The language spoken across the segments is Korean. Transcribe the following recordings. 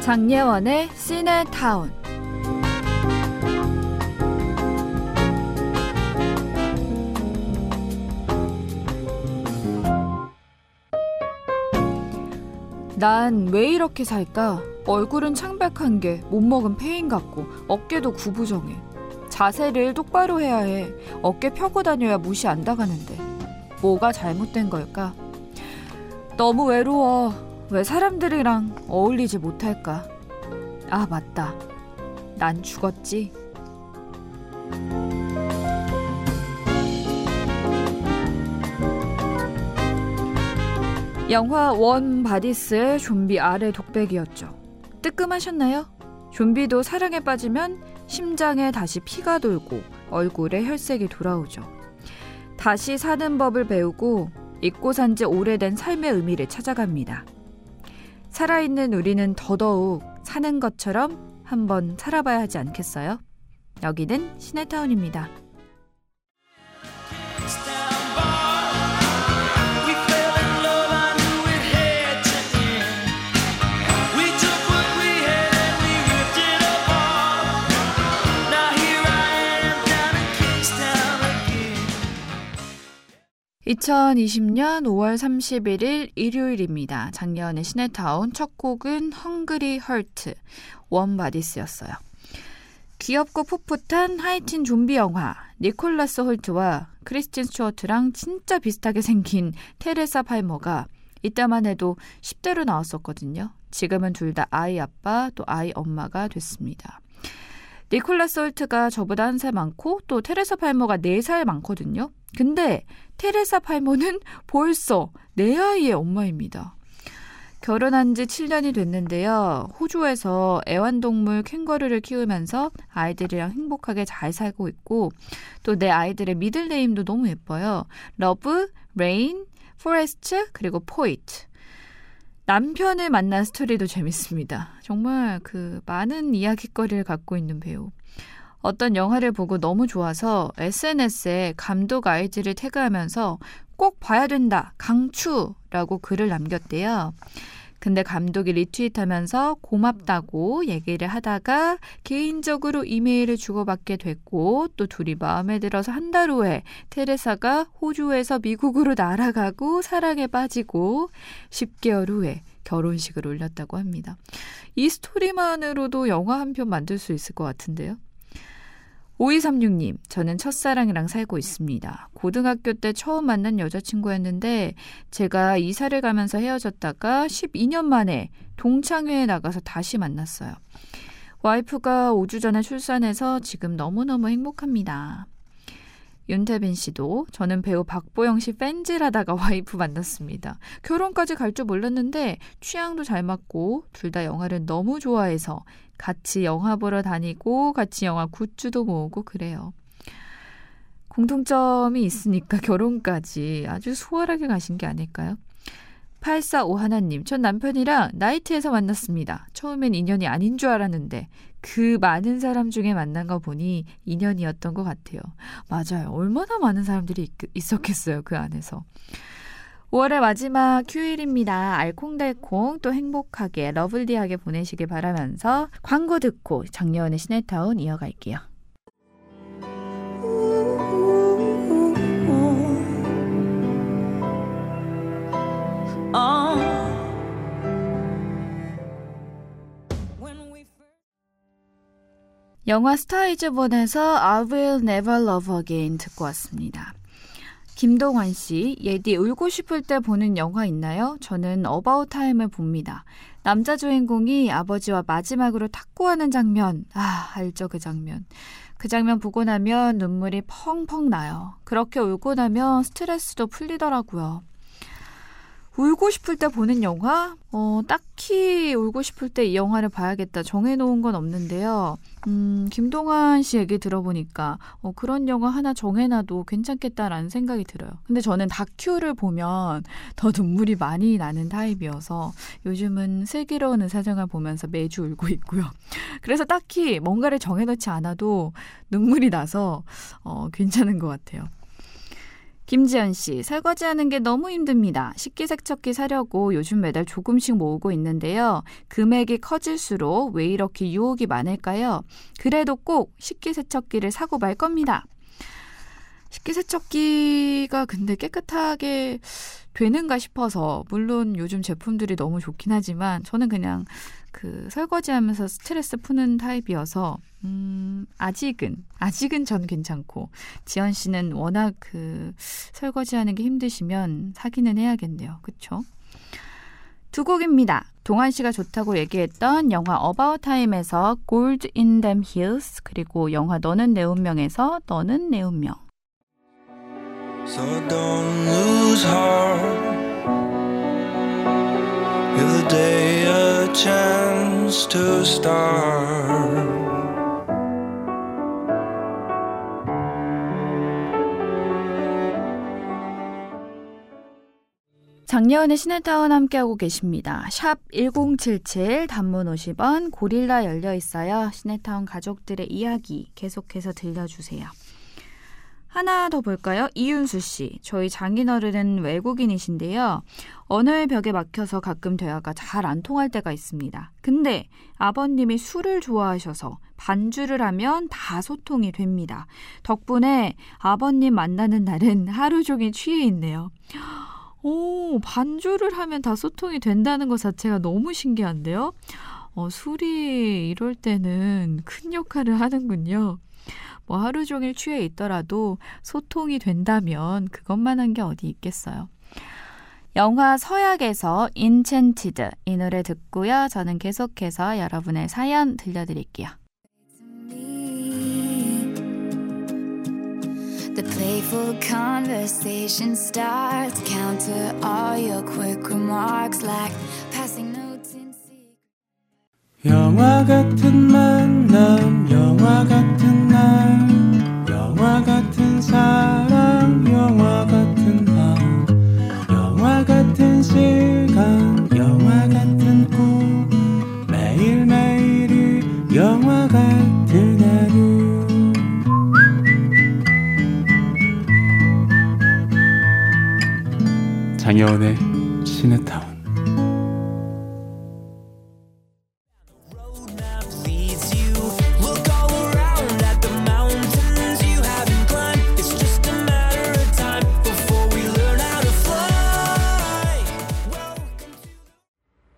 장예원의 시네타운 난 왜 이렇게 살까? 얼굴은 창백한 게 못 먹은 페인 같고 어깨도 구부정해. 자세를 똑바로 해야 해. 어깨 펴고 다녀야 무시 안 당하는데. 뭐가 잘못된 걸까? 너무 외로워. 왜 사람들이랑 어울리지 못할까? 아, 맞다. 난 죽었지. 영화 Warm Bodies의 좀비 R의 독백이었죠. 뜨끔하셨나요? 좀비도 사랑에 빠지면 심장에 다시 피가 돌고 얼굴에 혈색이 돌아오죠. 다시 사는 법을 배우고 잊고 산 지 오래된 삶의 의미를 찾아갑니다. 살아있는 우리는 더더욱 사는 것처럼 한번 살아봐야 하지 않겠어요? 여기는 시네타운입니다. 2020년 5월 31일 일요일입니다. 장예원의 시네타운 첫 곡은 Hungry Heart Warm Bodies였어요. 귀엽고 풋풋한 하이틴 좀비 영화 니콜라스 홀트와 크리스틴 스튜어트랑 진짜 비슷하게 생긴 테레사 팔머가 이때만 해도 10대로 나왔었거든요. 지금은 둘 다 아이 아빠 또 아이 엄마가 됐습니다. 니콜라스 홀트가 저보다 한 살 많고 또 테레사 팔머가 4살 많거든요. 근데 테레사 팔모는 벌써 네 아이의 엄마입니다. 결혼한 지 7년이 됐는데요. 호주에서 애완동물 캥거루를 키우면서 아이들이랑 행복하게 잘 살고 있고 또 네 아이들의 middle name도 너무 예뻐요. 러브, 레인, 포레스트, 그리고 포이트. 남편을 만난 스토리도 재밌습니다. 정말 그 많은 이야기거리를 갖고 있는 배우. 어떤 영화를 보고 너무 좋아서 SNS에 감독 아이디를 태그하면서 꼭 봐야 된다, 강추라고 글을 남겼대요. 근데 감독이 리트윗하면서 고맙다고 얘기를 하다가 개인적으로 이메일을 주고받게 됐고 또 둘이 마음에 들어서 한 달 후에 테레사가 호주에서 미국으로 날아가고 사랑에 빠지고 10개월 후에 결혼식을 올렸다고 합니다. 이 스토리만으로도 영화 한 편 만들 수 있을 것 같은데요. 5236님, 저는 첫사랑이랑 살고 있습니다. 고등학교 때 처음 만난 여자친구였는데, 제가 이사를 가면서 헤어졌다가 12년 만에 동창회에 나가서 다시 만났어요. 와이프가 5주 전에 출산해서 지금 너무너무 행복합니다. 윤태빈 씨도 저는 배우 박보영 씨 팬질하다가 와이프 만났습니다. 결혼까지 갈 줄 몰랐는데 취향도 잘 맞고 둘 다 영화를 너무 좋아해서 같이 영화 보러 다니고 같이 영화 굿즈도 모으고 그래요. 공통점이 있으니까 결혼까지 아주 수월하게 가신 게 아닐까요? 8451님, 전 남편이랑 나이트에서 만났습니다. 처음엔 인연이 아닌 줄 알았는데 그 많은 사람 중에 만난 거 보니 인연이었던 것 같아요. 맞아요. 얼마나 많은 사람들이 있었겠어요. 그 안에서. 5월의 마지막 휴일입니다. 알콩달콩 또 행복하게 lovely하게 보내시길 바라면서 광고 듣고 장예원의 씨네타운 이어갈게요. 영화 Star Is Born에서 I Will Never Love Again 듣고 왔습니다. 김동환 씨, 예디 울고 싶을 때 보는 영화 있나요? 저는 About Time을 봅니다. 남자 주인공이 아버지와 마지막으로 탁구하는 장면. 아, 알죠, 그 장면. 그 장면 보고 나면 눈물이 펑펑 나요. 그렇게 울고 나면 스트레스도 풀리더라고요. 울고 싶을 때 보는 영화? 어, 딱히 울고 싶을 때 이 영화를 봐야겠다 정해놓은 건 없는데요. 음, 김동완 씨 얘기 들어보니까 어, 그런 영화 하나 정해놔도 괜찮겠다라는 생각이 들어요. 근데 저는 다큐를 보면 더 눈물이 많이 나는 타입이어서 요즘은 슬기로운 의사생활 보면서 매주 울고 있고요. 그래서 딱히 뭔가를 정해놓지 않아도 눈물이 나서 어, 괜찮은 것 같아요. 김지연 씨, 설거지하는 게 너무 힘듭니다. 식기세척기 사려고 요즘 매달 조금씩 모으고 있는데요. 금액이 커질수록 왜 이렇게 유혹이 많을까요? 그래도 꼭 식기세척기를 사고 말 겁니다. 식기세척기가 근데 깨끗하게 되는가 싶어서 물론 요즘 제품들이 너무 좋긴 하지만 저는 그냥 그 설거지하면서 스트레스 푸는 타입이어서 음 아직은 아직은 전 괜찮고 지연 씨는 워낙 그 설거지하는 게 힘드시면 사기는 해야겠네요. 그렇죠? 두 곡입니다. 동환 씨가 좋다고 얘기했던 영화 어바웃 타임에서 Gold in Them Hills 그리고 영화 너는 내 운명에서 너는 내 운명 So don't lose heart. Give the day a chance to start. 작년에 시네타운 함께하고 계십니다. 샵 1077 단문 50원 고릴라 열려 있어요. 시네타운 가족들의 이야기 계속해서 들려주세요. 하나 더 볼까요? 이윤수 씨. 저희 장인어른은 외국인이신데요. 언어의 벽에 막혀서 가끔 대화가 잘 안 통할 때가 있습니다. 근데 아버님이 술을 좋아하셔서 반주를 하면 다 소통이 됩니다. 덕분에 아버님 만나는 날은 하루 종일 취해 있네요. 오, 반주를 하면 다 소통이 된다는 것 자체가 너무 신기한데요? 어, 술이 이럴 때는 큰 역할을 하는군요. 뭐 하루 종일 취해 있더라도 소통이 된다면 그것만 한 게 어디 있겠어요. 영화 서약에서 Enchanted 이 노래 듣고요. 저는 계속해서 여러분의 사연 들려드릴게요. The playful conversation starts. Counter all your quick remarks like passing. 영화 같은 만남, 영화 같은 날, 영화 같은 사랑, 영화 같은 밤, 영화 같은 시간, 영화 같은 꿈, 매일매일이 영화 같은 하루. 장여운의 시네타운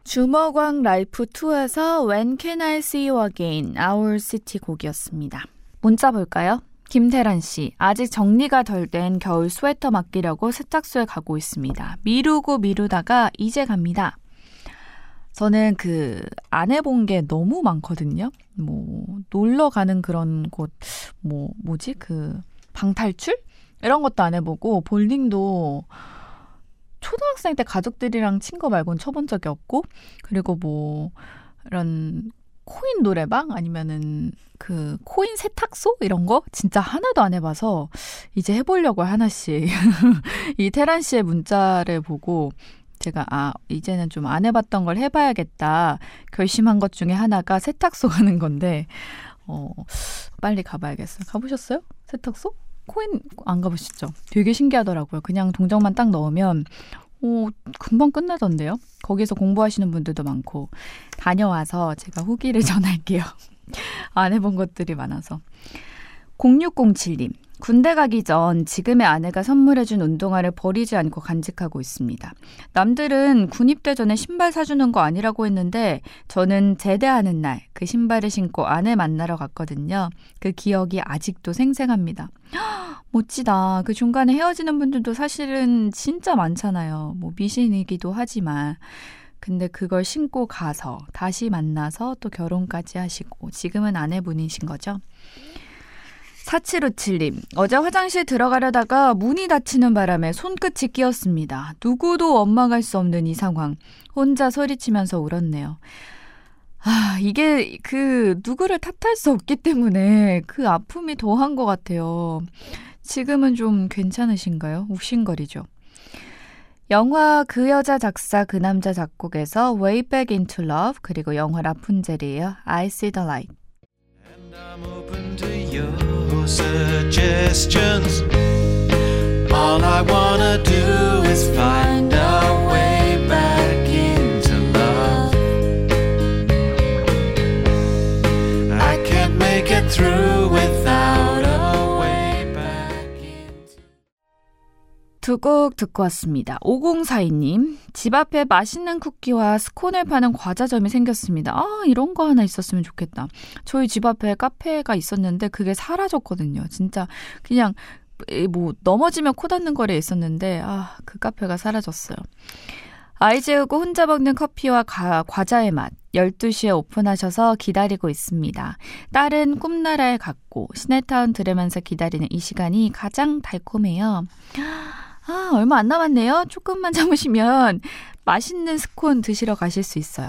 주먹왕 랄프 2에서 When Can I See You Again, Owl City 곡이었습니다. 문자 볼까요? 김태란 씨, 아직 정리가 덜 된 겨울 스웨터 맡기려고 세탁소에 가고 있습니다. 미루고 미루다가 이제 갑니다. 저는 그 안 해본 게 너무 많거든요. 뭐 놀러 가는 그런 곳, 뭐 뭐지 그 방탈출 이런 것도 안 해보고 볼링도 초등학생 때 가족들이랑 친 거 말고는 쳐본 적이 없고 그리고 뭐 이런 코인 노래방 아니면은 그 코인 세탁소 이런 거 진짜 하나도 안 해봐서 이제 해보려고 하나씩 이 테란 씨의 문자를 보고 제가 아 이제는 좀 안 해봤던 걸 해봐야겠다 결심한 것 중에 하나가 세탁소 가는 건데 어 빨리 가봐야겠어요. 가보셨어요? 세탁소? 코인 안 가보시죠? 되게 신기하더라고요. 그냥 동정만 딱 넣으면 오, 금방 끝나던데요? 거기서 공부하시는 분들도 많고. 다녀와서 제가 후기를 전할게요. 안 해본 것들이 많아서. 0607님. 군대 가기 전 지금의 아내가 선물해준 운동화를 버리지 않고 간직하고 있습니다. 남들은 군입대 전에 신발 사주는 거 아니라고 했는데 저는 제대하는 날 그 신발을 신고 아내 만나러 갔거든요. 그 기억이 아직도 생생합니다. 멋지다. 그 중간에 헤어지는 분들도 사실은 진짜 많잖아요. 뭐 미신이기도 하지만. 근데 그걸 신고 가서 다시 만나서 또 결혼까지 하시고 지금은 아내분이신 거죠. 4757님, 어제 화장실 들어가려다가 문이 닫히는 바람에 손끝이 끼었습니다. 누구도 원망할 수 없는 이 상황. 혼자 소리치면서 울었네요. 아, 이게 그 누구를 탓할 수 없기 때문에 그 아픔이 더한 것 같아요. 지금은 좀 괜찮으신가요? 욱신거리죠. 영화 그 여자 작사 그 남자 작곡에서 Way Back Into Love 그리고 영화 라푼젤이에요. I See the Light. Suggestions. All I wanna do is find 두 곡 듣고 왔습니다. 5042님, 집 앞에 맛있는 쿠키와 스콘을 파는 과자점이 생겼습니다. 아, 이런 거 하나 있었으면 좋겠다. 저희 집 앞에 카페가 있었는데 그게 사라졌거든요. 진짜 그냥 뭐 넘어지면 코 닿는 거리에 있었는데 아, 그 카페가 사라졌어요. 아이 재우고 혼자 먹는 커피와 가, 과자의 맛 12시에 오픈하셔서 기다리고 있습니다. 딸은 꿈나라에 갔고 시네타운 들으면서 기다리는 이 시간이 가장 달콤해요. 아, 얼마 안 남았네요. 조금만 참으시면 맛있는 스콘 드시러 가실 수 있어요.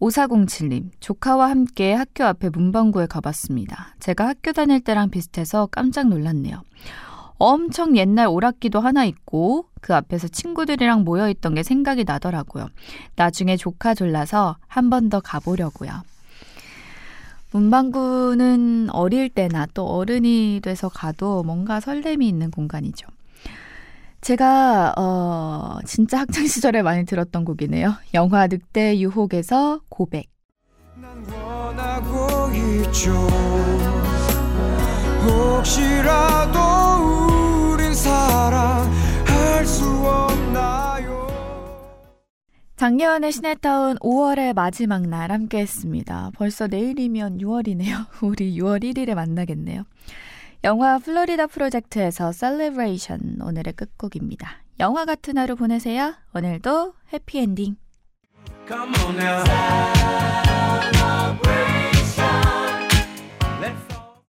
5407님, 조카와 함께 학교 앞에 문방구에 가봤습니다. 제가 학교 다닐 때랑 비슷해서 깜짝 놀랐네요. 엄청 옛날 오락기도 하나 있고 그 앞에서 친구들이랑 모여 있던 게 생각이 나더라고요. 나중에 조카 졸라서 한 번 더 가보려고요. 문방구는 어릴 때나 또 어른이 돼서 가도 뭔가 설렘이 있는 공간이죠. 제가 어 진짜 학창 시절에 많이 들었던 곡이네요. 영화 늑대 유혹에서 고백. 작년에 시네타운 5월의 마지막 날 함께 했습니다. 벌써 내일이면 6월이네요. 우리 6월 1일에 만나겠네요. 영화 플로리다 프로젝트에서 셀레브레이션 오늘의 끝곡입니다. 영화 같은 하루 보내세요. 오늘도 해피엔딩.